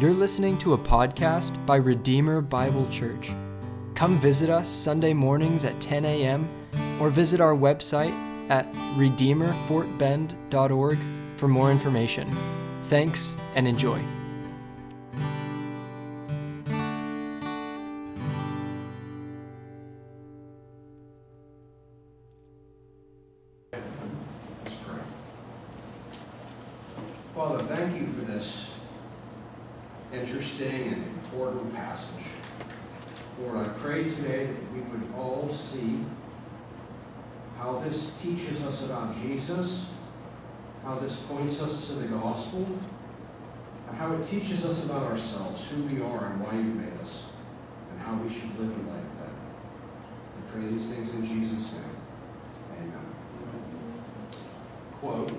You're listening to a podcast by Redeemer Bible Church. Come visit us Sunday mornings at 10 a.m. or visit our website at redeemerfortbend.org for more information. Thanks and enjoy. Gospel, and how it teaches us about ourselves, who we are and why you made us, and how we should live in light of that. I pray these things in Jesus' name. Amen. Quote,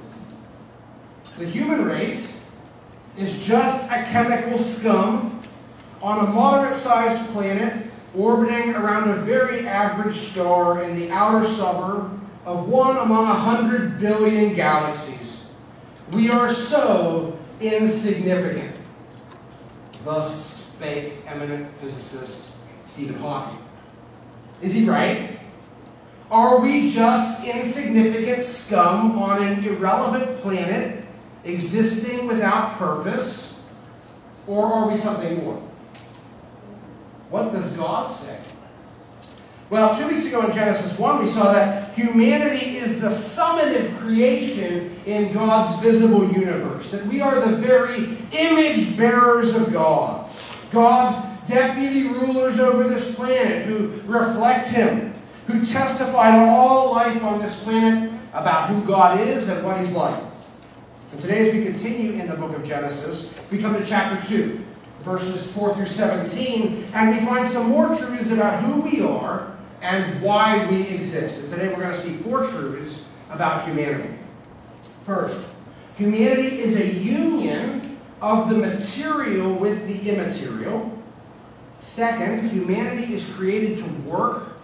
the human race is just a chemical scum on a moderate-sized planet orbiting around a very average star in the outer suburb of one among a hundred billion galaxies. We are so insignificant. Thus spake eminent physicist Stephen Hawking. Is he right? Are we just insignificant scum on an irrelevant planet existing without purpose? Or are we something more? What does God say? Well, two weeks ago in Genesis 1, we saw that humanity is the summative creation in God's visible universe, that we are the very image bearers of God, God's deputy rulers over this planet who reflect Him, who testify to all life on this planet about who God is and what He's like. And today, as we continue in the book of Genesis, we come to chapter 2, verses 4 through 17, and we find some more truths about who we are and why we exist. And today we're going to see four truths about humanity. First, humanity is a union of the material with the immaterial. Second, humanity is created to work.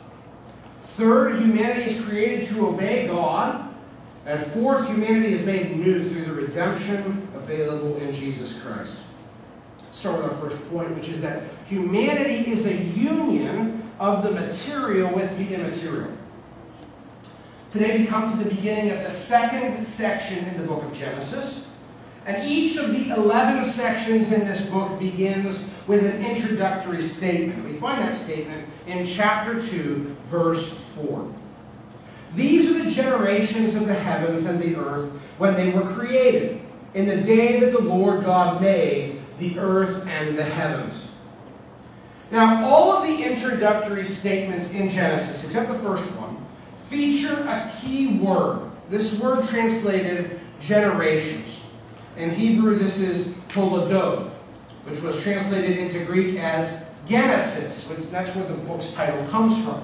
Third, humanity is created to obey God. And fourth, humanity is made new through the redemption available in Jesus Christ. Start with our first point, which is that humanity is a union of the material with the immaterial. Today we come to the beginning of the second section in the book of Genesis. And each of the 11 sections in this book begins with an introductory statement. We find that statement in chapter 2, verse 4. These are the generations of the heavens and the earth when they were created, in the day that the Lord God made the earth and the heavens. Now, all of the introductory statements in Genesis, except the first one, feature a key word. This word translated generations. In Hebrew, this is toledot, which was translated into Greek as Genesis, which that's where the book's title comes from.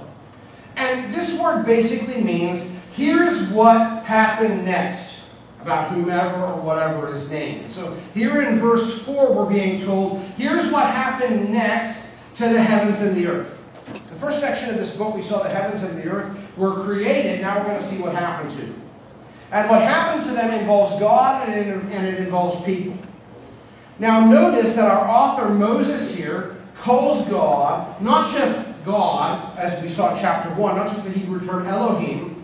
And this word basically means here's what happened next about whomever or whatever is named. So here in verse 4, we're being told here's what happened next to the heavens and the earth. The first section of this book, we saw the heavens and the earth were created. Now we're going to see what happened to them. And what happened to them involves God and it, and it involves people. Now notice that our author Moses here calls God not just God, as we saw in chapter 1, not just the Hebrew term Elohim,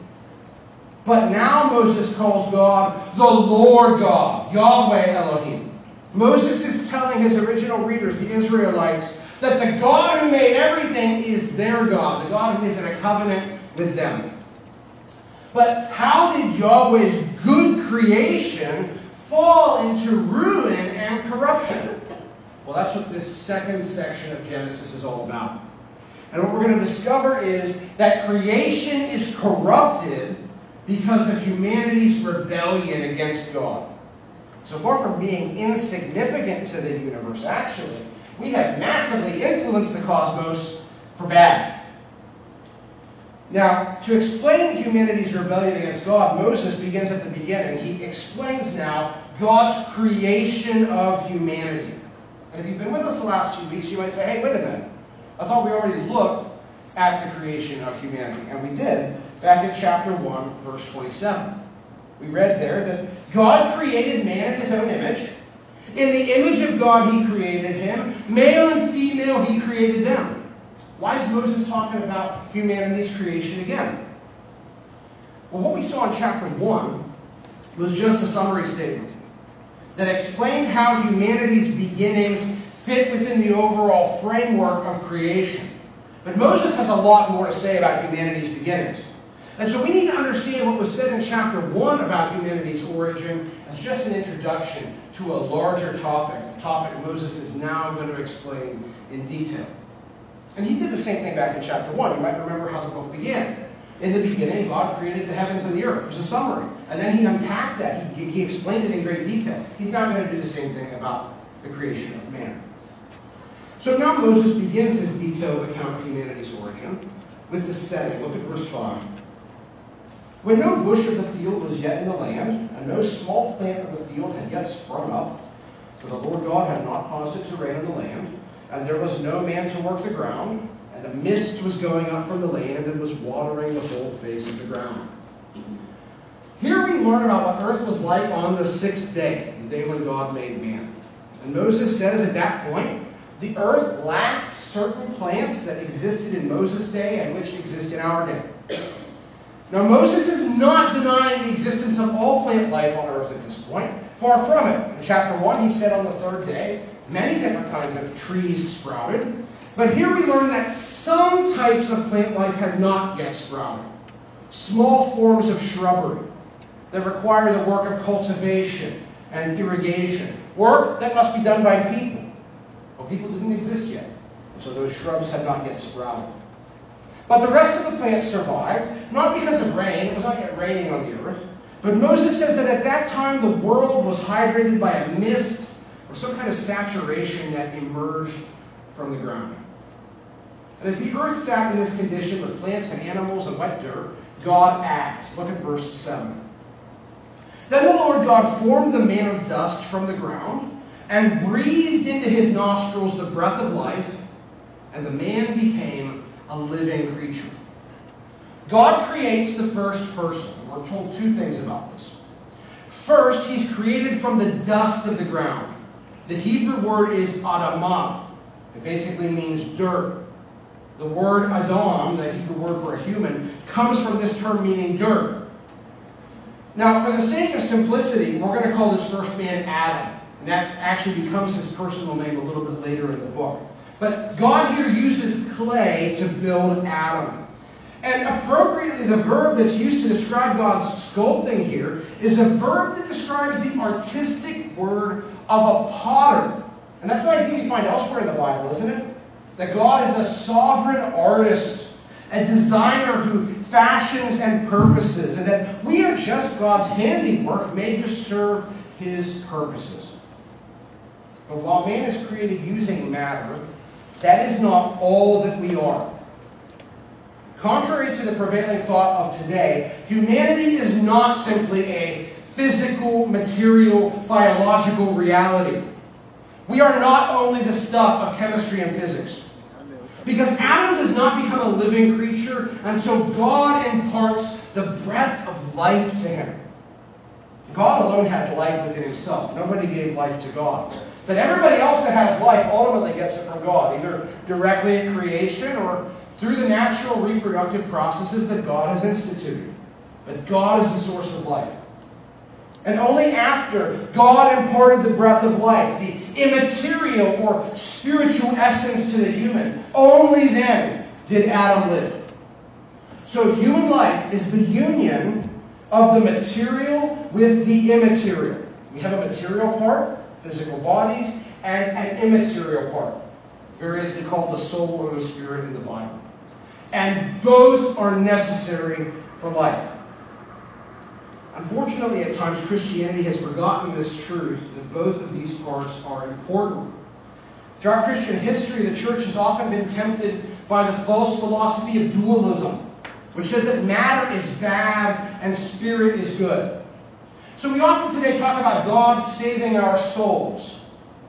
but now Moses calls God the Lord God, Yahweh Elohim. Moses is telling his original readers, the Israelites, that the God who made everything is their God, the God who is in a covenant with them. But how did Yahweh's good creation fall into ruin and corruption? Well, that's what this second section of Genesis is all about. And what we're going to discover is that creation is corrupted because of humanity's rebellion against God. So far from being insignificant to the universe, actually, we have massively influenced the cosmos for bad. Now, to explain humanity's rebellion against God, Moses begins at the beginning. He explains now God's creation of humanity. And if you've been with us the last few weeks, you might say, hey, wait a minute. I thought we already looked at the creation of humanity. And we did back in chapter 1, verse 27. We read there that God created man in his own image. In the image of God, he created him. Male and female, he created them. Why is Moses talking about humanity's creation again? Well, what we saw in chapter 1 was just a summary statement that explained how humanity's beginnings fit within the overall framework of creation. But Moses has a lot more to say about humanity's beginnings. And so we need to understand what was said in chapter 1 about humanity's origin as just an introduction to a larger topic, a topic Moses is now going to explain in detail. And he did the same thing back in chapter 1. You might remember how the book began. In the beginning, God created the heavens and the earth. It was a summary. And then he unpacked that. He, he explained it in great detail. He's now going to do the same thing about the creation of man. So now Moses begins his detailed account of humanity's origin with the setting. Look at verse 5. When no bush of the field was yet in the land, and no small plant of the field had yet sprung up, for the Lord God had not caused it to rain on the land, and there was no man to work the ground, and a mist was going up from the land and was watering the whole face of the ground. Here we learn about what earth was like on the sixth day, the day when God made man. And Moses says at that point, the earth lacked certain plants that existed in Moses' day and which exist in our day. Now, Moses is not denying the existence of all plant life on earth at this point. Far from it. In chapter 1, he said on the third day, many different kinds of trees sprouted. But here we learn that some types of plant life had not yet sprouted. Small forms of shrubbery that require the work of cultivation and irrigation. Work that must be done by people. Well, people didn't exist yet. So those shrubs had not yet sprouted. But the rest of the plants survived, not because of rain, it was not yet raining on the earth. But Moses says that at that time the world was hydrated by a mist or some kind of saturation that emerged from the ground. And as the earth sat in this condition with plants and animals and wet dirt, God acts. Look at verse 7. Then the Lord God formed the man of dust from the ground and breathed into his nostrils the breath of life, and the man became a living creature. God creates the first person. We're told two things about this. First, he's created from the dust of the ground. The Hebrew word is adamah. It basically means dirt. The word Adam, the Hebrew word for a human, comes from this term meaning dirt. Now, for the sake of simplicity, we're going to call this first man Adam. And that actually becomes his personal name a little bit later in the book. But God here uses clay to build Adam. And appropriately, the verb that's used to describe God's sculpting here is a verb that describes the artistic word of a potter. And that's an idea we find elsewhere in the Bible, isn't it? That God is a sovereign artist, a designer who fashions and purposes, and that we are just God's handiwork made to serve his purposes. But while man is created using matter, that is not all that we are. Contrary to the prevailing thought of today, humanity is not simply a physical, material, biological reality. We are not only the stuff of chemistry and physics. Because Adam does not become a living creature until God imparts the breath of life to him. God alone has life within himself. Nobody gave life to God. But everybody else that has life ultimately gets it from God, either directly at creation or through the natural reproductive processes that God has instituted. But God is the source of life. And only after God imparted the breath of life, the immaterial or spiritual essence to the human, only then did Adam live. So human life is the union of the material with the immaterial. We have a material part, physical bodies, and an immaterial part, variously called the soul or the spirit in the Bible. And both are necessary for life. Unfortunately, at times, Christianity has forgotten this truth that both of these parts are important. Throughout Christian history, the church has often been tempted by the false philosophy of dualism, which says that matter is bad and spirit is good. So we often today talk about God saving our souls.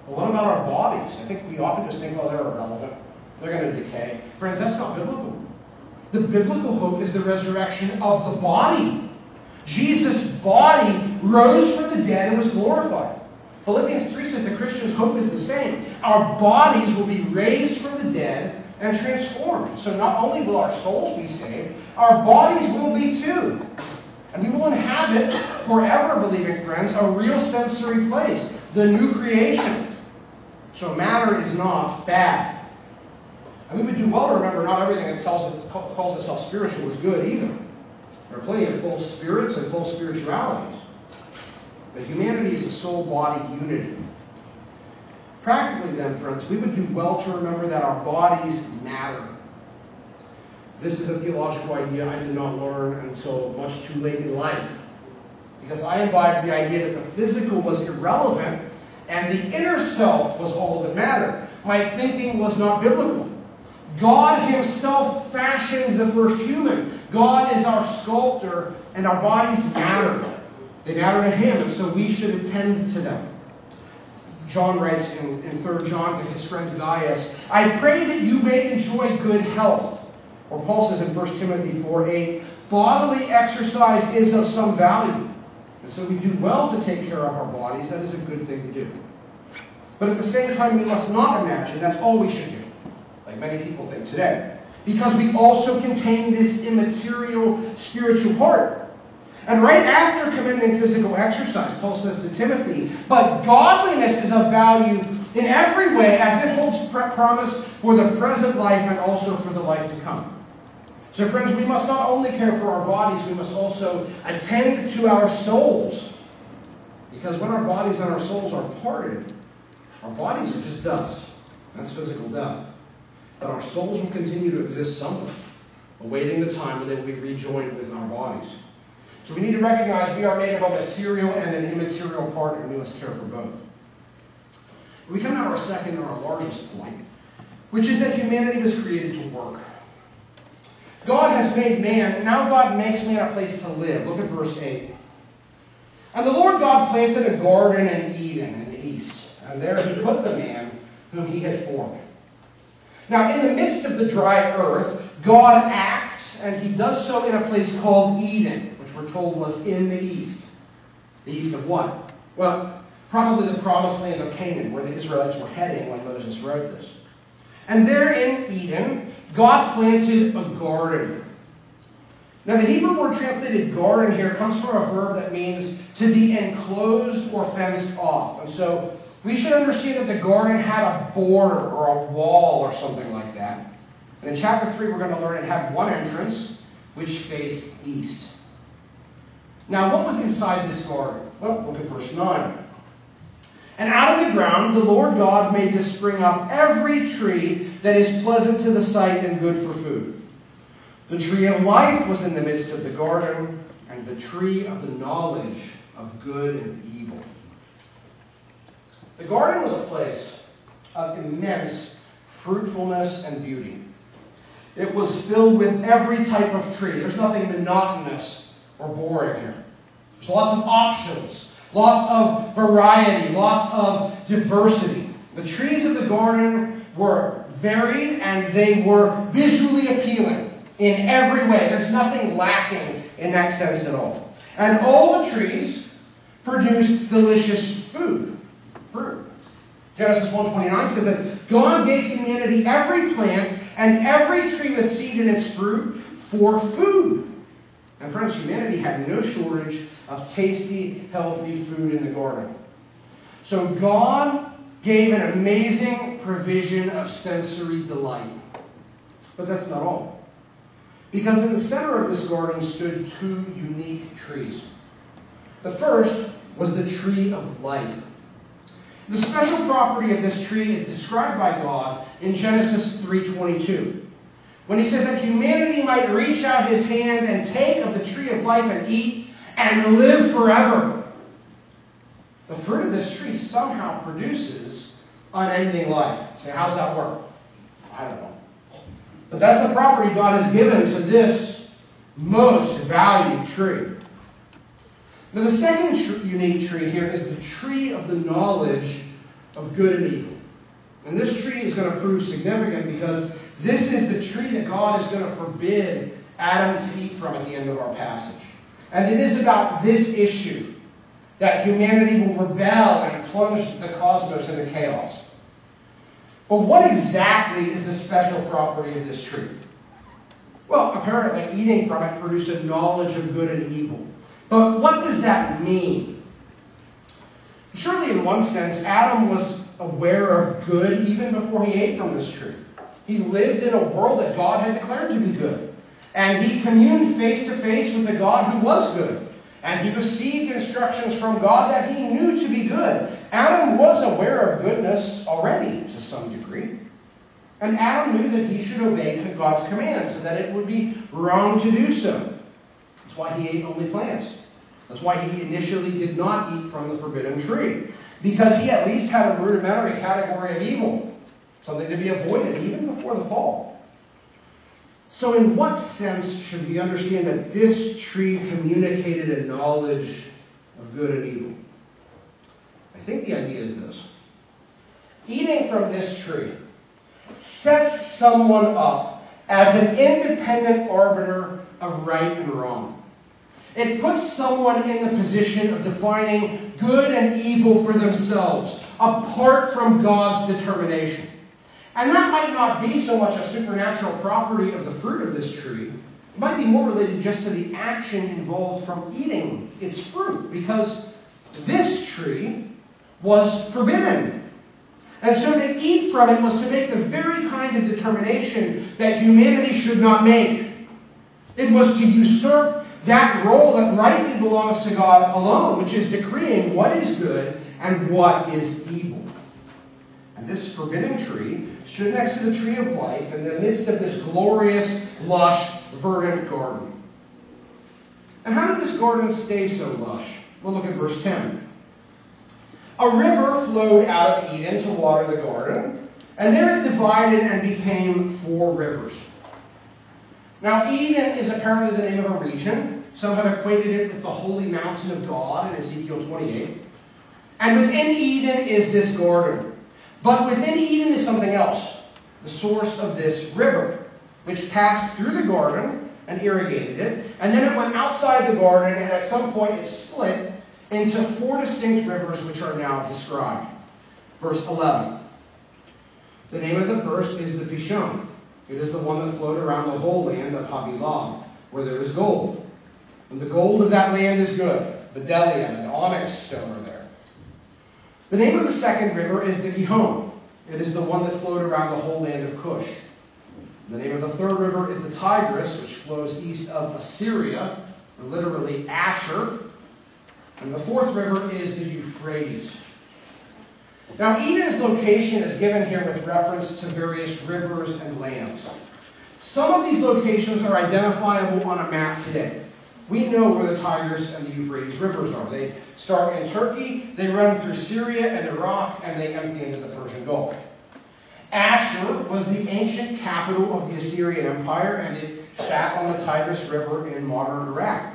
Well, what about our bodies? I think we often just think, oh, they're irrelevant. They're going to decay. Friends, that's not biblical. The biblical hope is the resurrection of the body. Jesus' body rose from the dead and was glorified. Philippians 3 says the Christian's hope is the same. Our bodies will be raised from the dead and transformed. So not only will our souls be saved, our bodies will be too. And we will inhabit forever, believing friends, a real sensory place, the new creation. So matter is not bad. And we would do well to remember not everything that calls itself spiritual is good either. There are plenty of false spirits and false spiritualities. But humanity is a soul body unity. Practically, then, friends, we would do well to remember that our bodies matter. This is a theological idea I did not learn until much too late in life. Because I imbibed the idea that the physical was irrelevant and the inner self was all that mattered. My thinking was not biblical. God Himself fashioned the first human. God is our sculptor, and our bodies matter. They matter to Him, and so we should attend to them. John writes in, in 3 John to his friend Gaius, I pray that you may enjoy good health. Or Paul says in 1 Timothy 4 8, bodily exercise is of some value. And so we do well to take care of our bodies. That is a good thing to do. But at the same time, we must not imagine that's all we should do, like many people think today. Because we also contain this immaterial spiritual part. And right after commending physical exercise, Paul says to Timothy, but godliness is of value in every way as it holds promise for the present life and also for the life to come. So, friends, we must not only care for our bodies, we must also attend to our souls. Because when our bodies and our souls are parted, our bodies are just dust. That's physical death. But our souls will continue to exist somewhere, awaiting the time when they will be rejoined with our bodies. So we need to recognize we are made of a material and an immaterial part, and we must care for both. We come to our second or our largest point, which is that humanity was created to work. God has made man, now God makes man a place to live. Look at verse 8. And the Lord God planted a garden in Eden in the east, and there he put the man whom he had formed. Now, in the midst of the dry earth, God acts, and he does so in a place called Eden which we're told was in the east. The east of what? Well, probably the promised land of Canaan, where the Israelites were heading when Moses wrote this. And there in Eden, God planted a garden. Now, the Hebrew word translated garden here comes from a verb that means to be enclosed or fenced off. And so we should understand that the garden had a border or a wall or something like that. And in chapter 3, we're going to learn it had one entrance, which faced east. Now, what was inside this garden? Well, look at verse 9. And out of the ground the Lord God made to spring up every tree that is pleasant to the sight and good for food. The tree of life was in the midst of the garden, and the tree of the knowledge of good and evil. The garden was a place of immense fruitfulness and beauty. It was filled with every type of tree. There's nothing monotonous or boring here. There's lots of options, lots of variety, lots of diversity. The trees of the garden were varied and they were visually appealing in every way. There's nothing lacking in that sense at all. And all the trees produced delicious food, fruit. Genesis 1.29 says that God gave humanity every plant and every tree with seed in its fruit for food. And friends, humanity had no shortage of tasty, healthy food in the garden. So God gave an amazing provision of sensory delight. But that's not all. Because in the center of this garden stood two unique trees. The first was the tree of life. The special property of this tree is described by God in Genesis 3:22 when he says that humanity might reach out his hand and take of the tree of life and eat and live forever. The fruit of this tree somehow produces unending life. Say, how's that work? I don't know. But that's the property God has given to this most valued tree. Now, the second tr- unique tree here is the tree of the knowledge of good and evil. And this tree is going to prove significant because this is the tree that God is going to forbid Adam to eat from at the end of our passage. And it is about this issue that humanity will rebel and plunge the cosmos into chaos. But what exactly is the special property of this tree? Well, apparently, eating from it produced a knowledge of good and evil. But what does that mean? Surely, in one sense, Adam was aware of good even before he ate from this tree. He lived in a world that God had declared to be good. And he communed face to face with the God who was good. And he received instructions from God that he knew to be good. Adam was aware of goodness already some degree. And Adam knew that he should obey God's commands and that it would be wrong to do so. That's why he ate only plants. That's why he initially did not eat from the forbidden tree. Because he at least had a rudimentary category of evil, something to be avoided even before the fall. So, in what sense should we understand that this tree communicated a knowledge of good and evil? I think the idea is this eating from this tree sets someone up as an independent arbiter of right and wrong. It puts someone in the position of defining good and evil for themselves, apart from God's determination. And that might not be so much a supernatural property of the fruit of this tree. It might be more related just to the action involved from eating its fruit, because this tree was forbidden. And so to eat from it was to make the very kind of determination that humanity should not make. It was to usurp that role that rightly belongs to God alone, which is decreeing what is good and what is evil. And this forbidden tree stood next to the tree of life in the midst of this glorious, lush, verdant garden. And how did this garden stay so lush? Well, look at verse 10. A river flowed out of Eden to water the garden, and there it divided and became four rivers. Now, Eden is apparently the name of a region. Some have equated it with the holy mountain of God in Ezekiel 28. And within Eden is this garden. But within Eden is something else the source of this river, which passed through the garden and irrigated it. And then it went outside the garden, and at some point it split into four distinct rivers which are now described. Verse 11. The name of the first is the Pishon. It is the one that flowed around the whole land of Havilah, where there is gold. And the gold of that land is good. Bdellium and onyx stone are there. The name of the second river is the Gihon. It is the one that flowed around the whole land of Cush. The name of the third river is the Tigris, which flows east of Assyria, or literally Ashur, and the fourth river is the Euphrates. Now, Eden's location is given here with reference to various rivers and lands. Some of these locations are identifiable on a map today. We know where the Tigris and the Euphrates rivers are. They start in Turkey, they run through Syria and Iraq, and they empty into the Persian Gulf. Ashur was the ancient capital of the Assyrian Empire, and it sat on the Tigris River in modern Iraq.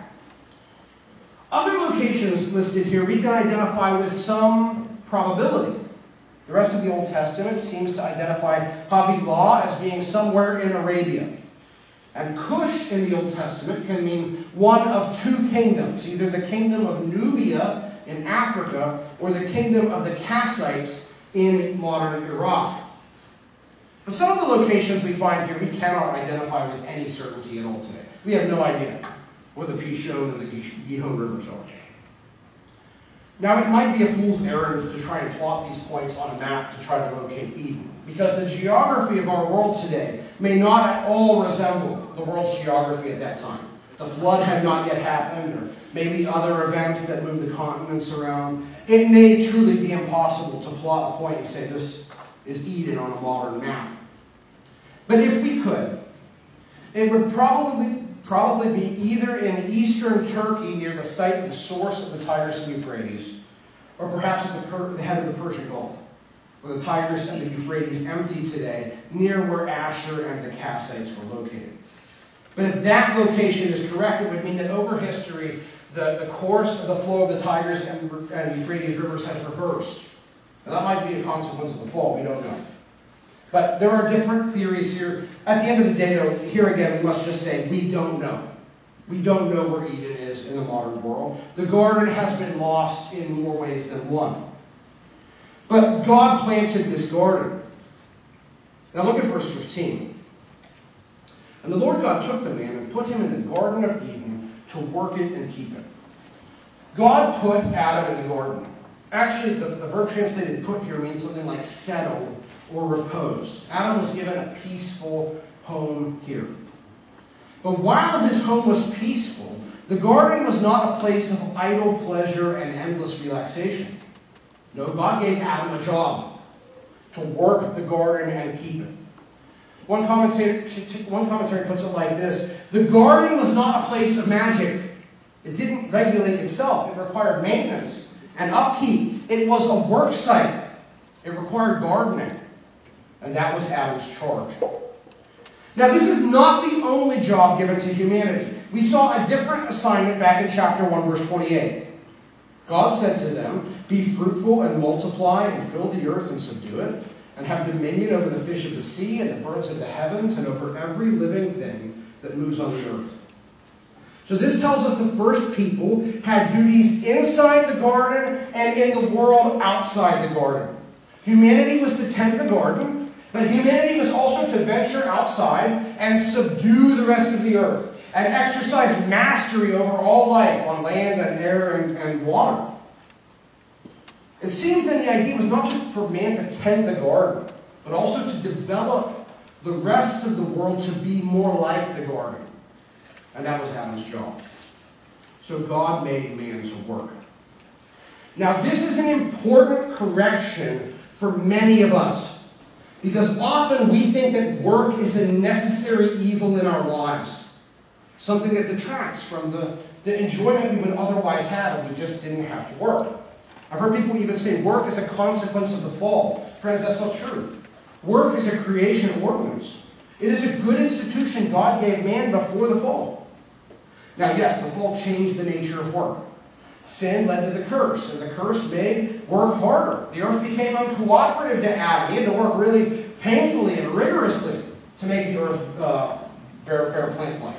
Other locations listed here we can identify with some probability. The rest of the Old Testament seems to identify Havilah as being somewhere in Arabia. And Cush in the Old Testament can mean one of two kingdoms, either the kingdom of Nubia in Africa or the kingdom of the Kassites in modern Iraq. But some of the locations we find here we cannot identify with any certainty at all today. We have no idea where the Pishon and the Gihon rivers are. Now, it might be a fool's errand to try and plot these points on a map to try to locate Eden, because the geography of our world today may not at all resemble the world's geography at that time. The flood had not yet happened, or maybe other events that moved the continents around. It may truly be impossible to plot a point and say this is Eden on a modern map. But if we could, it would probably probably be either in eastern Turkey near the site of the source of the Tigris and Euphrates, or perhaps at the, the head of the Persian Gulf, where the Tigris and the Euphrates empty today, near where Ashur and the Kassites were located. But if that location is correct, it would mean that over history, the, the course of the flow of the Tigris and, and Euphrates rivers has reversed. And that might be a consequence of the fall, we don't know. But there are different theories here. At the end of the day, though, here again, we must just say we don't know. We don't know where Eden is in the modern world. The garden has been lost in more ways than one. But God planted this garden. Now look at verse 15. And the Lord God took the man and put him in the Garden of Eden to work it and keep it. God put Adam in the garden. Actually, the, the verb translated put here means something like settled or reposed. Adam was given a peaceful home here. But while his home was peaceful, the garden was not a place of idle pleasure and endless relaxation. No, God gave Adam a job to work the garden and keep it. One commentator, one puts it like this The garden was not a place of magic. It didn't regulate itself, it required maintenance and upkeep. It was a work site, it required gardening. And that was Adam's charge. Now, this is not the only job given to humanity. We saw a different assignment back in chapter 1, verse 28. God said to them, Be fruitful and multiply and fill the earth and subdue it, and have dominion over the fish of the sea and the birds of the heavens and over every living thing that moves on the earth. So this tells us the first people had duties inside the garden and in the world outside the garden. Humanity was to tend the garden, but humanity was also to venture outside and subdue the rest of the earth and exercise mastery over all life on land and air and, and water. It seems then the idea was not just for man to tend the garden, but also to develop the rest of the world to be more like the garden. And that was Adam's job. So God made man to work. Now, this is an important correction for many of us. Because often we think that work is a necessary evil in our lives, something that detracts from the, the enjoyment we would otherwise have if we just didn't have to work. I've heard people even say work is a consequence of the fall. Friends, that's not true. Work is a creation ordinance. It is a good institution God gave man before the fall. Now, yes, the fall changed the nature of work. Sin led to the curse, and the curse made work harder. The earth became uncooperative to Adam. He had to work really painfully and rigorously to make the earth uh, bear, bear plant life.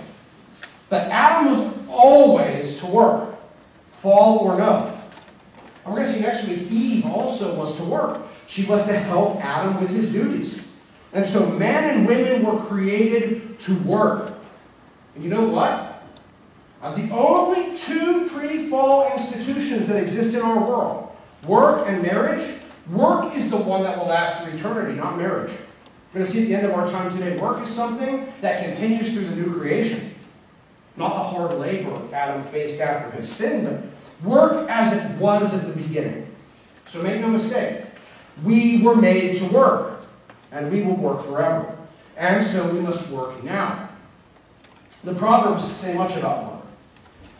But Adam was always to work, fall or no. And we're going to see next week, Eve also was to work. She was to help Adam with his duties. And so men and women were created to work. And you know what? The only two pre-fall institutions that exist in our world, work and marriage, work is the one that will last for eternity, not marriage. We're going to see at the end of our time today, work is something that continues through the new creation. Not the hard labor Adam faced after his sin, but work as it was at the beginning. So make no mistake, we were made to work, and we will work forever. And so we must work now. The Proverbs say much about work.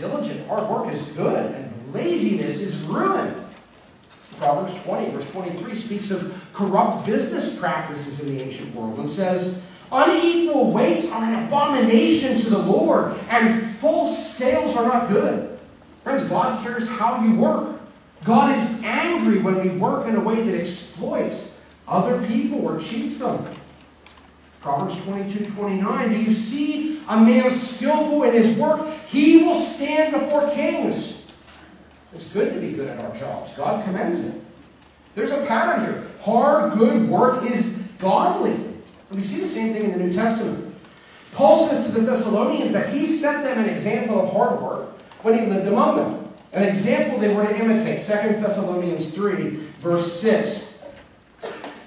Diligent hard work is good, and laziness is ruin. Proverbs 20, verse 23, speaks of corrupt business practices in the ancient world and says, Unequal weights are an abomination to the Lord, and full scales are not good. Friends, God cares how you work. God is angry when we work in a way that exploits other people or cheats them. Proverbs 22, 29. Do you see a man skillful in his work? He will stand before kings. It's good to be good at our jobs. God commends it. There's a pattern here. Hard, good work is godly. And we see the same thing in the New Testament. Paul says to the Thessalonians that he set them an example of hard work when he lived among them. An example they were to imitate. 2 Thessalonians 3, verse 6.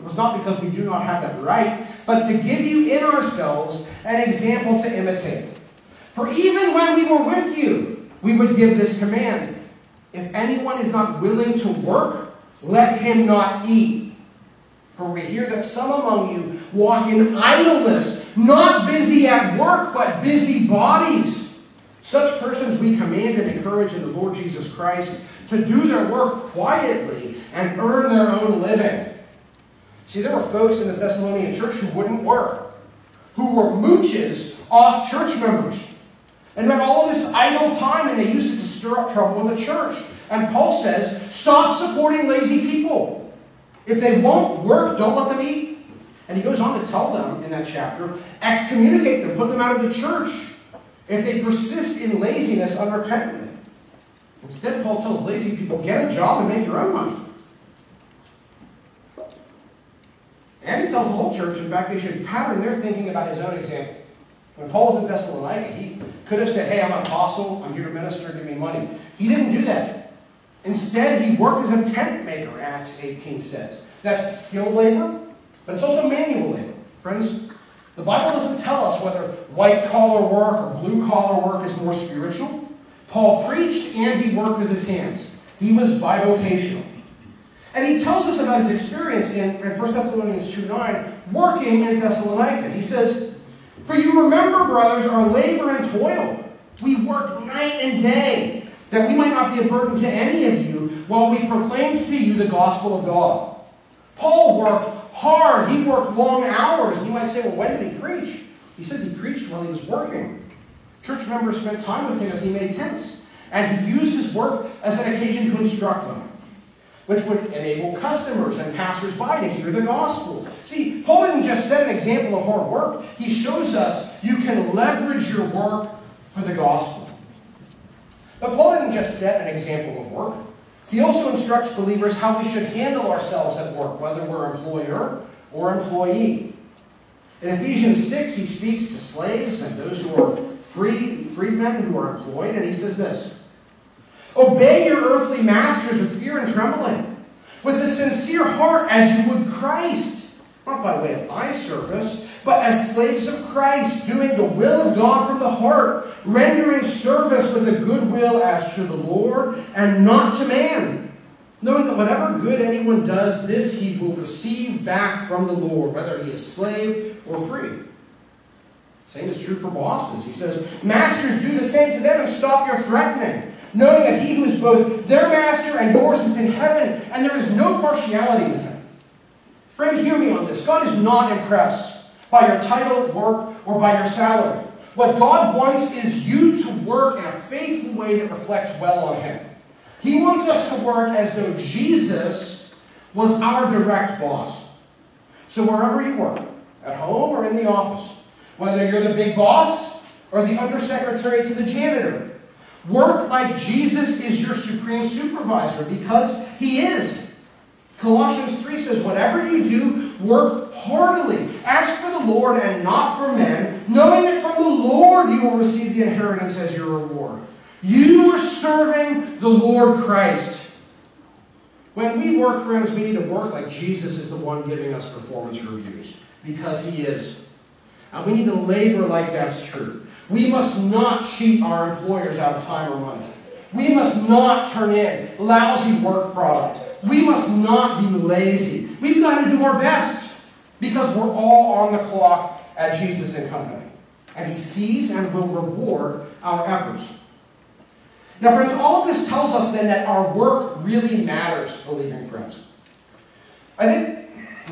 It was not because we do not have that right, but to give you in ourselves an example to imitate. For even when we were with you, we would give this command If anyone is not willing to work, let him not eat. For we hear that some among you walk in idleness, not busy at work, but busy bodies. Such persons we command and encourage in the Lord Jesus Christ to do their work quietly and earn their own living. See, there were folks in the Thessalonian church who wouldn't work, who were mooches off church members, and had all this idle time, and they used it to stir up trouble in the church. And Paul says, stop supporting lazy people. If they won't work, don't let them eat. And he goes on to tell them in that chapter, excommunicate them, put them out of the church if they persist in laziness unrepentantly. Instead, Paul tells lazy people, get a job and make your own money. And he tells the whole church, in fact, they should pattern their thinking about his own example. When Paul was in Thessalonica, he could have said, Hey, I'm an apostle, I'm here to minister, give me money. He didn't do that. Instead, he worked as a tent maker, Acts 18 says. That's skilled labor, but it's also manual labor. Friends, the Bible doesn't tell us whether white collar work or blue collar work is more spiritual. Paul preached and he worked with his hands. He was bivocational. And he tells us about his experience in, in 1 Thessalonians 2 9, working in Thessalonica. He says, For you remember, brothers, our labor and toil. We worked night and day, that we might not be a burden to any of you, while we proclaimed to you the gospel of God. Paul worked hard. He worked long hours. And you might say, well, when did he preach? He says he preached while he was working. Church members spent time with him as he made tents. And he used his work as an occasion to instruct them which would enable customers and passersby to hear the gospel. See, Paul didn't just set an example of hard work, he shows us you can leverage your work for the gospel. But Paul didn't just set an example of work, he also instructs believers how we should handle ourselves at work, whether we're employer or employee. In Ephesians 6, he speaks to slaves and those who are free, freedmen who are employed, and he says this Obey your earthly masters with fear and trembling, with a sincere heart as you would Christ, not by way of eye service, but as slaves of Christ, doing the will of God from the heart, rendering service with a good will as to the Lord and not to man, knowing that whatever good anyone does, this he will receive back from the Lord, whether he is slave or free. Same is true for bosses. He says, Masters, do the same to them and stop your threatening knowing that he who is both their master and yours is in heaven, and there is no partiality with him. Friend, hear me on this. God is not impressed by your title work or by your salary. What God wants is you to work in a faithful way that reflects well on him. He wants us to work as though Jesus was our direct boss. So wherever you work, at home or in the office, whether you're the big boss or the undersecretary to the janitor, Work like Jesus is your supreme supervisor because he is. Colossians 3 says, Whatever you do, work heartily, as for the Lord and not for men, knowing that from the Lord you will receive the inheritance as your reward. You are serving the Lord Christ. When we work, friends, we need to work like Jesus is the one giving us performance reviews, because he is. And we need to labor like that's true. We must not cheat our employers out of time or money. We must not turn in lousy work product. We must not be lazy. We've got to do our best because we're all on the clock at Jesus and Company. And he sees and will reward our efforts. Now, friends, all of this tells us then that our work really matters, believing friends. I think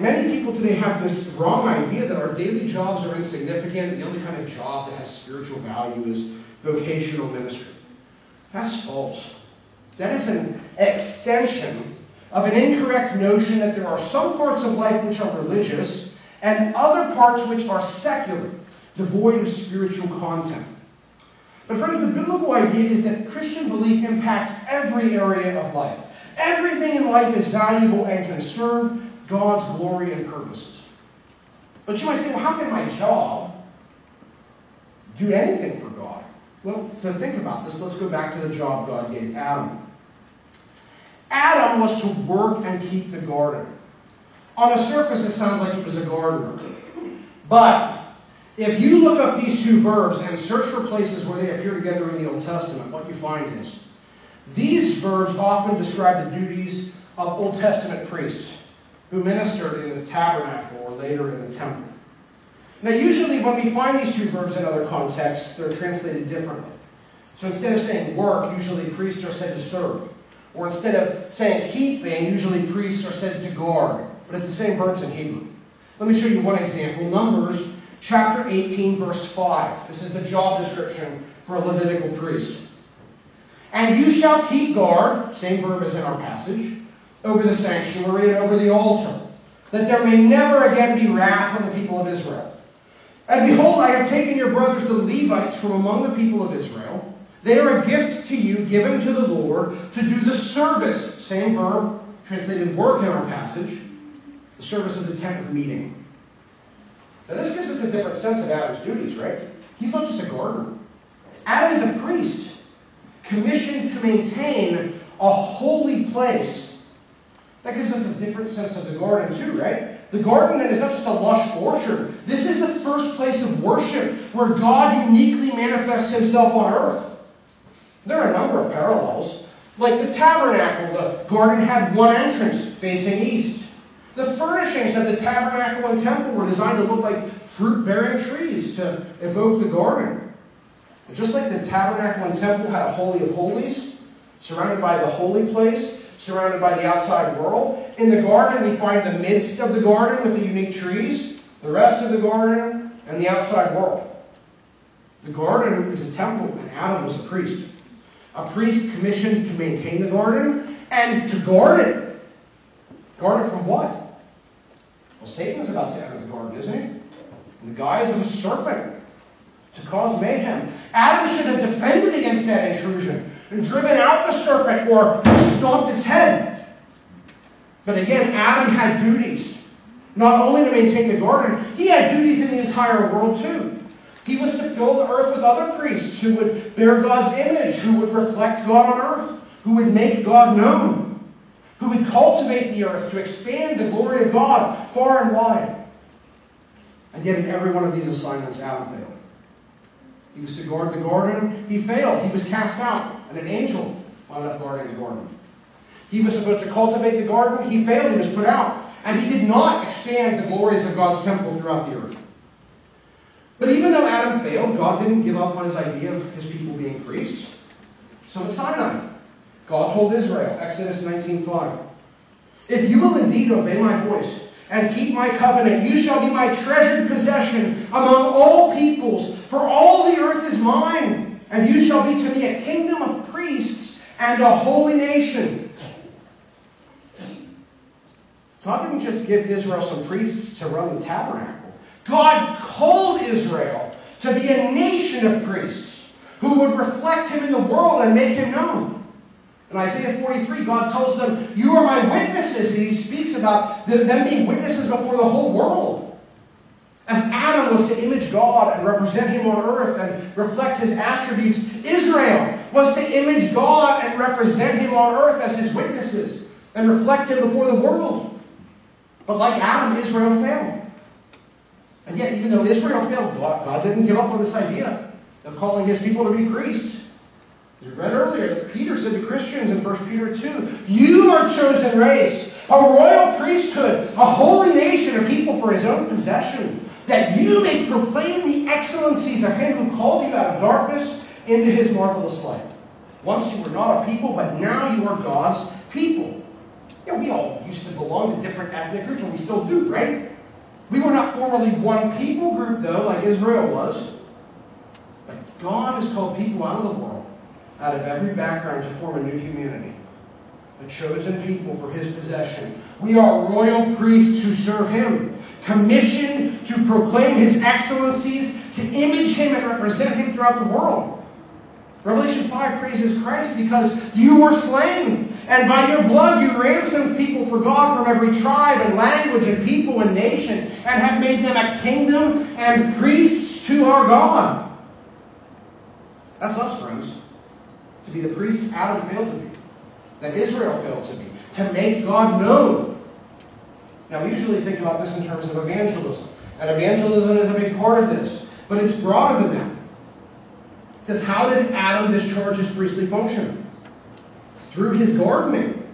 Many people today have this wrong idea that our daily jobs are insignificant. The only kind of job that has spiritual value is vocational ministry. That's false. That is an extension of an incorrect notion that there are some parts of life which are religious and other parts which are secular, devoid of spiritual content. But, friends, the biblical idea is that Christian belief impacts every area of life. Everything in life is valuable and can serve God's glory and purposes. But you might say, well, how can my job do anything for God? Well, to think about this, let's go back to the job God gave Adam. Adam was to work and keep the garden. On the surface, it sounds like he was a gardener. But if you look up these two verbs and search for places where they appear together in the Old Testament, what you find is these verbs often describe the duties of Old Testament priests who ministered in the tabernacle or later in the temple. Now, usually when we find these two verbs in other contexts, they're translated differently. So instead of saying work, usually priests are said to serve. Or instead of saying keeping, usually priests are said to guard. But it's the same verbs in Hebrew. Let me show you one example. Numbers chapter 18, verse 5. This is the job description for a Levitical priest. And you shall keep guard, same verb as in our passage, over the sanctuary and over the altar, that there may never again be wrath on the people of Israel. And behold, I have taken your brothers the Levites from among the people of Israel. They are a gift to you, given to the Lord, to do the service, same verb, translated work in our passage, the service of the tent of meeting. Now, this gives us a different sense of Adam's duties, right? He's not just a gardener. Adam is a priest, commissioned to maintain a holy place. That gives us a different sense of the garden, too, right? The garden then is not just a lush orchard. This is the first place of worship where God uniquely manifests himself on earth. There are a number of parallels. Like the tabernacle, the garden had one entrance facing east. The furnishings of the tabernacle and temple were designed to look like fruit bearing trees to evoke the garden. And just like the tabernacle and temple had a holy of holies, surrounded by the holy place, surrounded by the outside world. In the garden, we find the midst of the garden with the unique trees, the rest of the garden, and the outside world. The garden is a temple, and Adam was a priest. A priest commissioned to maintain the garden and to guard it. Guard it from what? Well, Satan's about to enter the garden, isn't he? In the guise of a serpent to cause mayhem. Adam should have defended against that intrusion and driven out the serpent or stomped its head. But again, Adam had duties. Not only to maintain the garden, he had duties in the entire world too. He was to fill the earth with other priests who would bear God's image, who would reflect God on earth, who would make God known, who would cultivate the earth to expand the glory of God far and wide. And yet, in every one of these assignments, Adam failed. He was to guard the garden. He failed. He was cast out, and an angel wound up guarding the garden. He was supposed to cultivate the garden. He failed. He was put out. And he did not expand the glories of God's temple throughout the earth. But even though Adam failed, God didn't give up on his idea of his people being priests. So at Sinai, God told Israel, Exodus 19.5, If you will indeed obey my voice and keep my covenant, you shall be my treasured possession among all peoples, for all the earth is mine, and you shall be to me a kingdom of priests and a holy nation. God didn't just give Israel some priests to run the tabernacle. God called Israel to be a nation of priests who would reflect him in the world and make him known. In Isaiah 43, God tells them, You are my witnesses. And he speaks about them being witnesses before the whole world. As Adam was to God and represent him on earth and reflect his attributes, Israel was to image God and represent him on earth as his witnesses and reflect him before the world. But like Adam, Israel failed. And yet, even though Israel failed, God, God didn't give up on this idea of calling his people to be priests. We read earlier that Peter said to Christians in 1 Peter 2, You are a chosen race, a royal priesthood, a holy nation, a people for his own possession, that you may proclaim the excellencies of him who called you out of darkness into his marvelous light. Once you were not a people, but now you are God's people. You know, we all used to belong to different ethnic groups, and we still do, right? We were not formerly one people group, though, like Israel was. But God has called people out of the world out of every background to form a new humanity, a chosen people for his possession. We are royal priests who serve him, commissioned to proclaim his excellencies, to image him and represent him throughout the world. Revelation 5 praises Christ because you were slain, and by your blood you ransomed people for God from every tribe and language and people and nation, and have made them a kingdom and priests to our God. That's us, friends. To be the priests Adam failed to be, that Israel failed to be, to make God known. Now, we usually think about this in terms of evangelism. And evangelism is a big part of this. But it's broader than that. Because how did Adam discharge his priestly function? Through his gardening.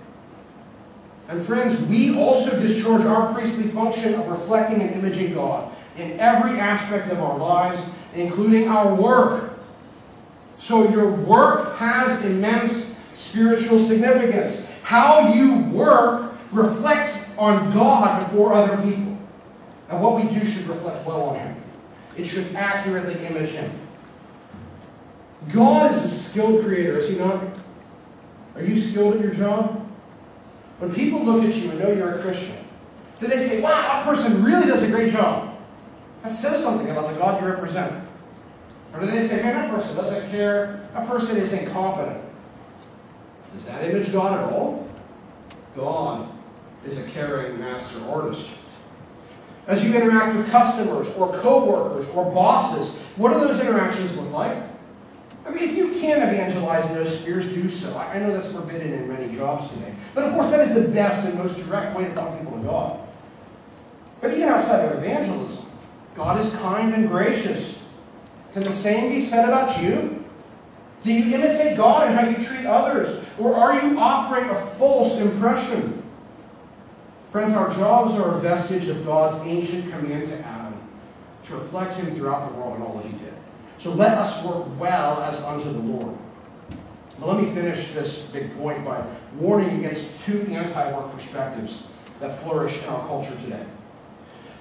And friends, we also discharge our priestly function of reflecting and imaging God in every aspect of our lives, including our work. So your work has immense spiritual significance. How you work reflects on God before other people. And what we do should reflect well on Him. It should accurately image Him. God is a skilled creator, is He not? Are you skilled at your job? When people look at you and know you're a Christian, do they say, wow, that person really does a great job? That says something about the God you represent. Or do they say, man, that person doesn't care, that person is incompetent? Does that image God at all? God is a caring master artist. As you interact with customers or co-workers or bosses, what do those interactions look like? I mean, if you can evangelize in those spheres, do so. I know that's forbidden in many jobs today. But of course, that is the best and most direct way to point people to God. But even outside of evangelism, God is kind and gracious. Can the same be said about you? Do you imitate God in how you treat others? Or are you offering a false impression? Friends, our jobs are a vestige of God's ancient command to Adam to reflect him throughout the world and all that he did. So let us work well as unto the Lord. But let me finish this big point by warning against two anti work perspectives that flourish in our culture today.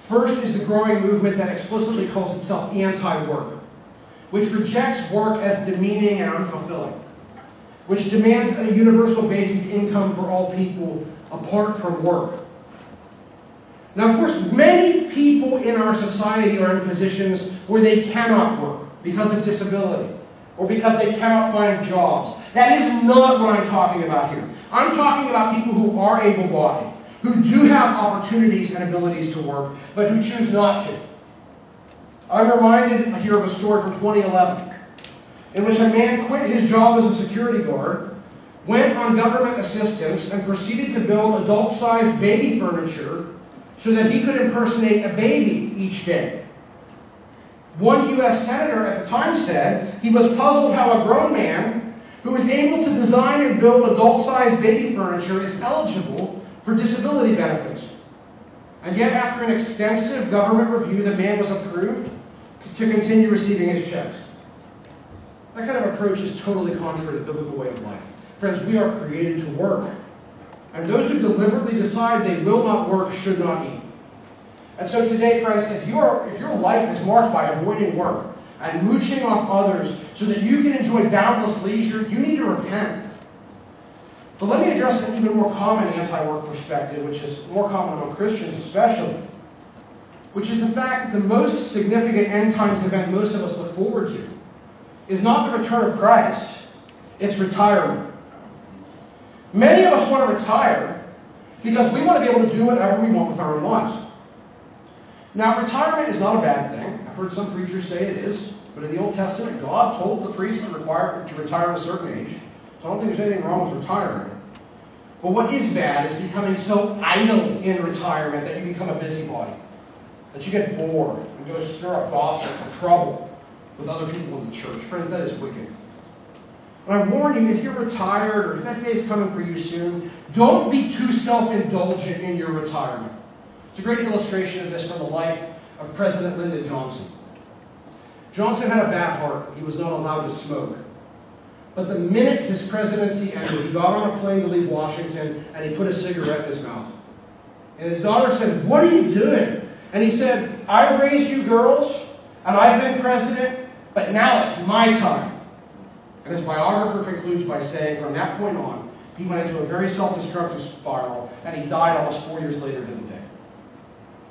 First is the growing movement that explicitly calls itself anti work, which rejects work as demeaning and unfulfilling, which demands a universal basic income for all people apart from work. Now, of course, many people in our society are in positions where they cannot work because of disability or because they cannot find jobs. That is not what I'm talking about here. I'm talking about people who are able bodied, who do have opportunities and abilities to work, but who choose not to. I'm reminded here of a story from 2011 in which a man quit his job as a security guard, went on government assistance, and proceeded to build adult sized baby furniture so that he could impersonate a baby each day. One U.S. senator at the time said he was puzzled how a grown man who was able to design and build adult sized baby furniture is eligible for disability benefits. And yet, after an extensive government review, the man was approved to continue receiving his checks. That kind of approach is totally contrary to the biblical way of life. Friends, we are created to work. And those who deliberately decide they will not work should not eat. And so today, friends, if, your if your life is marked by avoiding work and mooching off others so that you can enjoy boundless leisure, you need to repent. But let me address an even more common anti work perspective, which is more common among Christians especially, which is the fact that the most significant end times event most of us look forward to is not the return of Christ, it's retirement. Many of us want to retire because we want to be able to do whatever we want with our own lives. Now, retirement is not a bad thing. I've heard some preachers say it is. But in the Old Testament, God told the priest to, require, to retire at a certain age. So I don't think there's anything wrong with retiring. But what is bad is becoming so idle in retirement that you become a busybody. That you get bored and go stir up gossip and trouble with other people in the church. Friends, that is wicked. And I warn you, if you're retired or if that day is coming for you soon, don't be too self-indulgent in your retirement. It's a great illustration of this from the life of President Lyndon Johnson. Johnson had a bad heart. He was not allowed to smoke. But the minute his presidency ended, he got on a plane to leave Washington and he put a cigarette in his mouth. And his daughter said, What are you doing? And he said, I've raised you girls and I've been president, but now it's my time. And his biographer concludes by saying, From that point on, he went into a very self destructive spiral and he died almost four years later to the day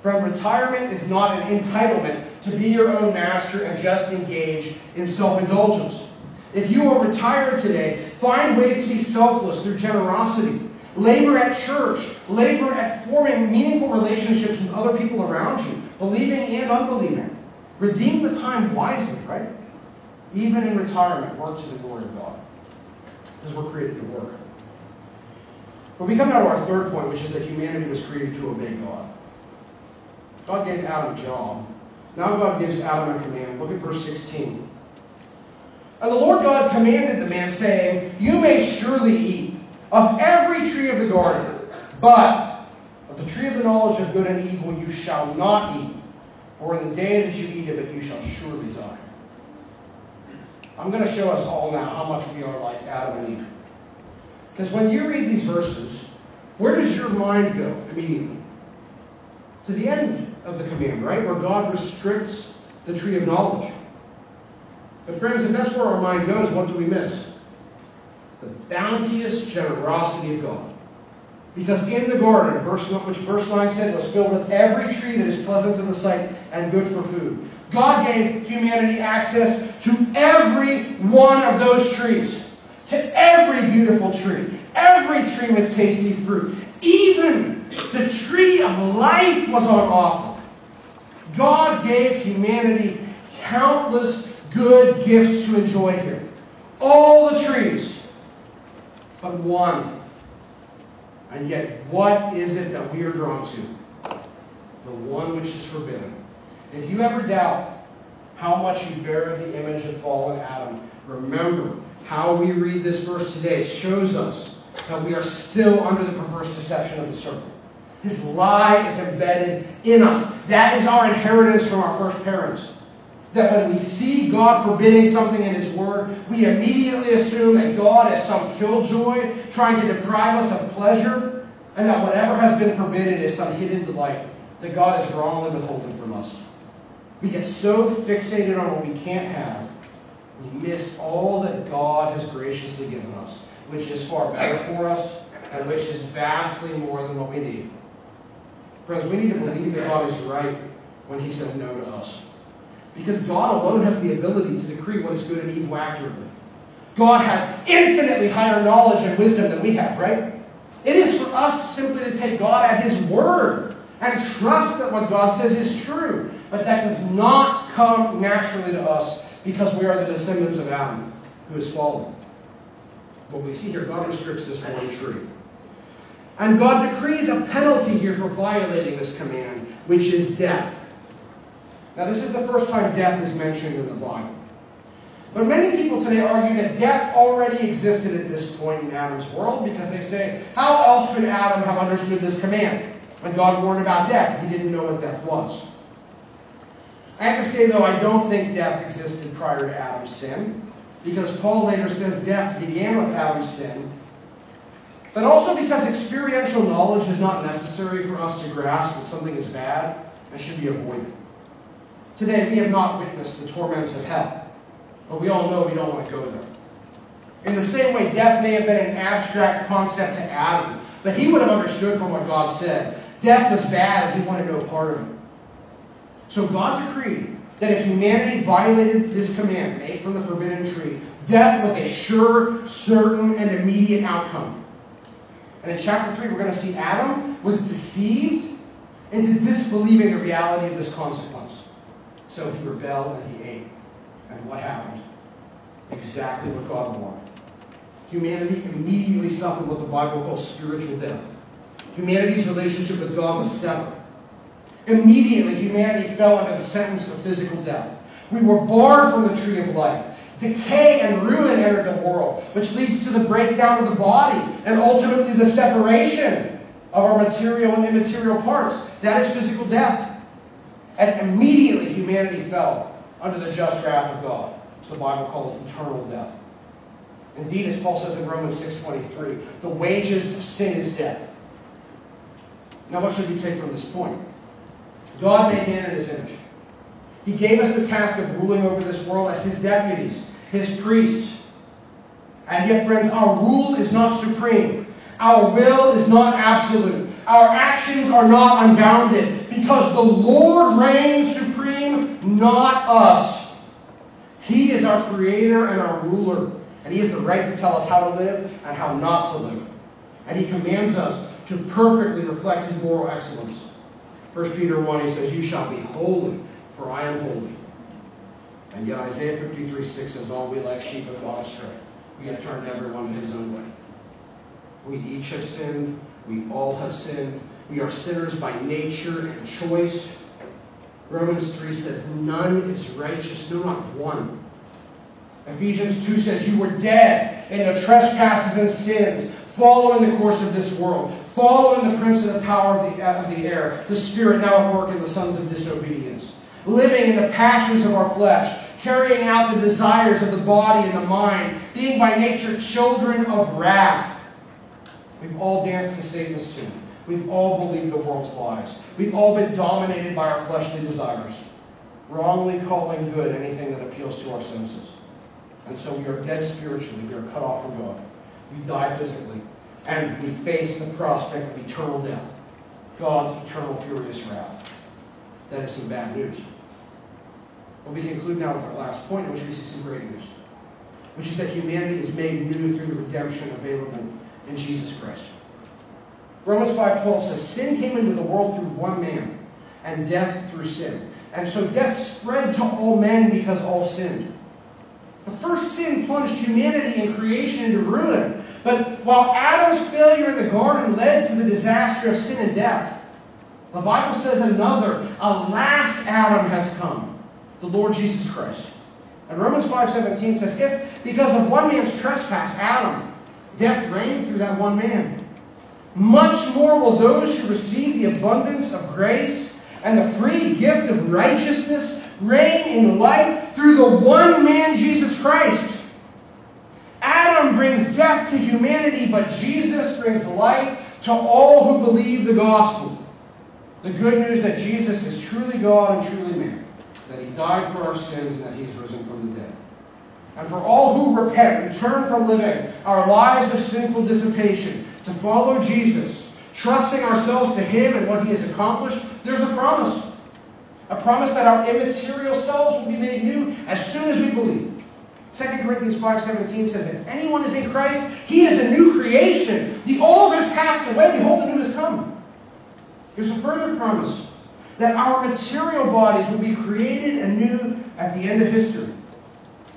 from retirement is not an entitlement to be your own master and just engage in self indulgence. If you are retired today, find ways to be selfless through generosity. Labor at church. Labor at forming meaningful relationships with other people around you, believing and unbelieving. Redeem the time wisely, right? Even in retirement, work to the glory of God. Because we're created to work. But we come now to our third point, which is that humanity was created to obey God. God gave Adam a job. Now God gives Adam a command. Look at verse 16. And the Lord God commanded the man, saying, You may surely eat of every tree of the garden, but of the tree of the knowledge of good and evil you shall not eat, for in the day that you eat of it you shall surely die. I'm going to show us all now how much we are like Adam and Eve. Because when you read these verses, where does your mind go immediately? To the end of the command, right? Where God restricts the tree of knowledge. But friends, if that's where our mind goes, what do we miss? The bounteous generosity of God. Because in the garden, verse, which verse 9 said was filled with every tree that is pleasant to the sight and good for food. God gave humanity access to every one of those trees, to every beautiful tree, every tree with tasty fruit. Even the tree of life was on offer. God gave humanity countless good gifts to enjoy here. All the trees, but one. And yet, what is it that we are drawn to? The one which is forbidden. If you ever doubt how much you bear the image of fallen Adam, remember how we read this verse today shows us that we are still under the perverse deception of the serpent. His lie is embedded in us. That is our inheritance from our first parents that when we see God forbidding something in His Word, we immediately assume that God is some killjoy trying to deprive us of pleasure, and that whatever has been forbidden is some hidden delight that God is wrongly withholding from us. We get so fixated on what we can't have, we miss all that God has graciously given us, which is far better for us and which is vastly more than what we need. Friends, we need to believe that God is right when He says no to us. Because God alone has the ability to decree what is good and evil accurately. God has infinitely higher knowledge and wisdom than we have, right? It is for us simply to take God at His word and trust that what God says is true. But that does not come naturally to us because we are the descendants of Adam, who is fallen. What we see here, God restricts this one tree. And God decrees a penalty here for violating this command, which is death. Now, this is the first time death is mentioned in the Bible. But many people today argue that death already existed at this point in Adam's world because they say, how else could Adam have understood this command? When God warned about death, he didn't know what death was. I have to say, though, I don't think death existed prior to Adam's sin, because Paul later says death began with Adam's sin, but also because experiential knowledge is not necessary for us to grasp that something is bad and should be avoided. Today, we have not witnessed the torments of hell, but we all know we don't want to go there. In the same way, death may have been an abstract concept to Adam, but he would have understood from what God said. Death was bad and he wanted no part of it. So God decreed that if humanity violated this command made from the forbidden tree, death was a sure, certain, and immediate outcome. And in chapter 3, we're going to see Adam was deceived into disbelieving the reality of this consequence. So he rebelled and he ate. And what happened? Exactly what God wanted. Humanity immediately suffered what the Bible calls spiritual death. Humanity's relationship with God was severed. Immediately, humanity fell under the sentence of physical death. We were barred from the tree of life. Decay and ruin entered the world, which leads to the breakdown of the body and ultimately the separation of our material and immaterial parts. That is physical death. And immediately humanity fell under the just wrath of God. So the Bible calls it eternal death. Indeed, as Paul says in Romans 6.23, the wages of sin is death. Now what should we take from this point? God made man in his image. He gave us the task of ruling over this world as his deputies, his priests. And yet, friends, our rule is not supreme. Our will is not absolute. Our actions are not unbounded because the Lord reigns supreme, not us. He is our creator and our ruler, and He has the right to tell us how to live and how not to live. And He commands us to perfectly reflect His moral excellence. 1 Peter 1, he says, You shall be holy, for I am holy. And yet Isaiah 53 6 says, All we like sheep have gone astray. We have turned everyone his own way. We each have sinned. We all have sinned. We are sinners by nature and choice. Romans 3 says, None is righteous, no, not one. Ephesians 2 says, You were dead in the trespasses and sins, following the course of this world, following the prince of the power of the, uh, of the air, the spirit now at work in the sons of disobedience, living in the passions of our flesh, carrying out the desires of the body and the mind, being by nature children of wrath. We've all danced to Satan's tune. We've all believed the world's lies. We've all been dominated by our fleshly desires, wrongly calling good anything that appeals to our senses. And so we are dead spiritually. We are cut off from God. We die physically. And we face the prospect of eternal death. God's eternal furious wrath. That is some bad news. But we conclude now with our last point, in which we see some great news, which is that humanity is made new through the redemption available in Jesus Christ. Romans 5.12 says, Sin came into the world through one man, and death through sin. And so death spread to all men because all sinned. The first sin plunged humanity and creation into ruin. But while Adam's failure in the garden led to the disaster of sin and death, the Bible says another, a last Adam has come, the Lord Jesus Christ. And Romans 5.17 says, if because of one man's trespass, Adam, death reigned through that one man, much more will those who receive the abundance of grace and the free gift of righteousness reign in life through the one man, Jesus Christ. Brings death to humanity, but Jesus brings life to all who believe the gospel. The good news that Jesus is truly God and truly man, that he died for our sins and that he's risen from the dead. And for all who repent and turn from living our lives of sinful dissipation to follow Jesus, trusting ourselves to him and what he has accomplished, there's a promise. A promise that our immaterial selves will be made new as soon as we believe. 2 Corinthians 5.17 says, If anyone is in Christ, he is a new creation. The old has passed away, behold, the new has come. There's a further promise that our material bodies will be created anew at the end of history.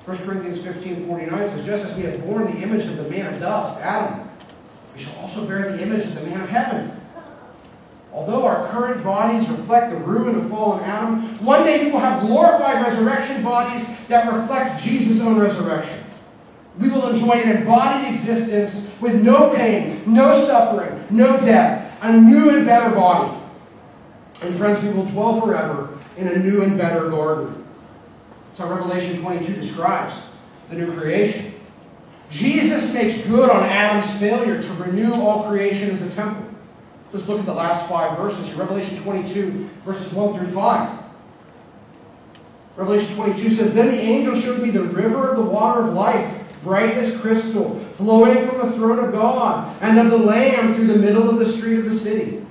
1 Corinthians 15.49 says, Just as we have borne the image of the man of dust, Adam, we shall also bear the image of the man of heaven. Although our current bodies reflect the ruin of fallen Adam, one day we will have glorified resurrection bodies that reflect Jesus' own resurrection. We will enjoy an embodied existence with no pain, no suffering, no death, a new and better body. And friends, we will dwell forever in a new and better garden. That's how Revelation 22 describes the new creation. Jesus makes good on Adam's failure to renew all creation as a temple. Let's look at the last five verses here. Revelation 22, verses 1 through 5. Revelation 22 says, Then the angel showed me the river of the water of life, bright as crystal, flowing from the throne of God and of the Lamb through the middle of the street of the city.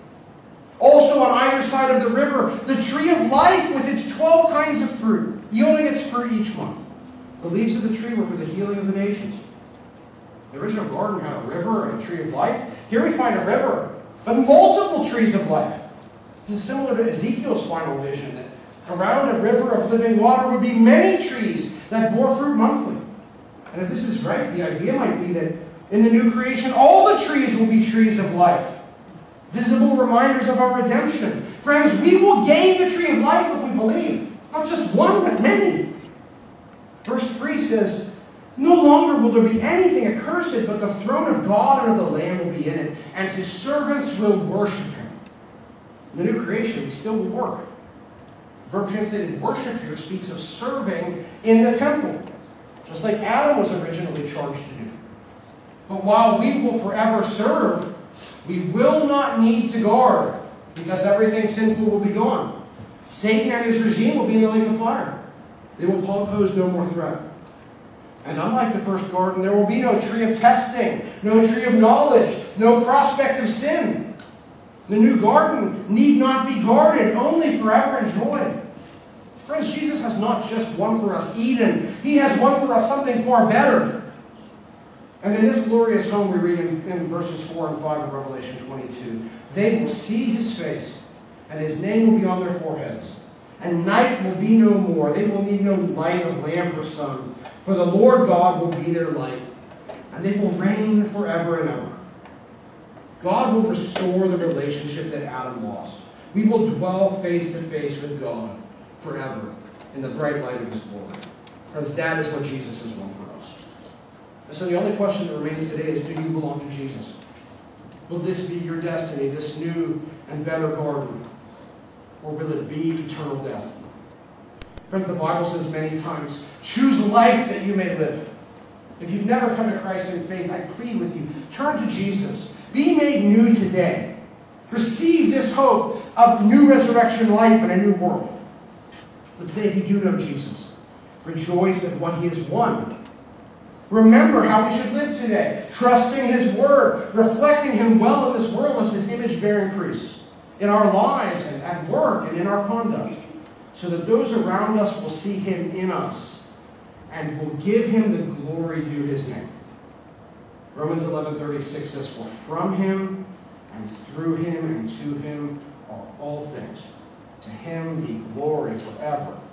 Also on either side of the river, the tree of life with its 12 kinds of fruit, yielding its fruit each month. The leaves of the tree were for the healing of the nations. The original garden had a river and a tree of life. Here we find a river but multiple trees of life. This is similar to Ezekiel's final vision that around a river of living water would be many trees that bore fruit monthly. And if this is right, the idea might be that in the new creation, all the trees will be trees of life, visible reminders of our redemption. Friends, we will gain the tree of life if we believe. Not just one, but many. Verse 3 says, no longer will there be anything accursed, but the throne of God and of the Lamb will be in it, and his servants will worship him. The new creation, we still will work. The verb translated worship here speaks of serving in the temple, just like Adam was originally charged to do. But while we will forever serve, we will not need to guard, because everything sinful will be gone. Satan and his regime will be in the lake of fire. They will pose no more threat. And unlike the first garden, there will be no tree of testing, no tree of knowledge, no prospect of sin. The new garden need not be guarded, only forever enjoyed. Friends, Jesus has not just won for us Eden, He has won for us something far better. And in this glorious home, we read in, in verses 4 and 5 of Revelation 22 they will see His face, and His name will be on their foreheads. And night will be no more. They will need no light of lamp or sun, for the Lord God will be their light, and they will reign forever and ever. God will restore the relationship that Adam lost. We will dwell face to face with God forever in the bright light of His glory. Friends, that is what Jesus has won for us. And so the only question that remains today is do you belong to Jesus? Will this be your destiny, this new and better garden? Or will it be eternal death? Friends, the Bible says many times, choose life that you may live. If you've never come to Christ in faith, I plead with you, turn to Jesus. Be made new today. Receive this hope of new resurrection life and a new world. But today, if you do know Jesus, rejoice at what he has won. Remember how we should live today, trusting his word, reflecting him well in this world as his image bearing priests, in our lives and at work and in our conduct, so that those around us will see him in us and will give him the glory due his name. Romans 11:36 says, "For from him and through him and to him are all things. To him be glory forever. Amen."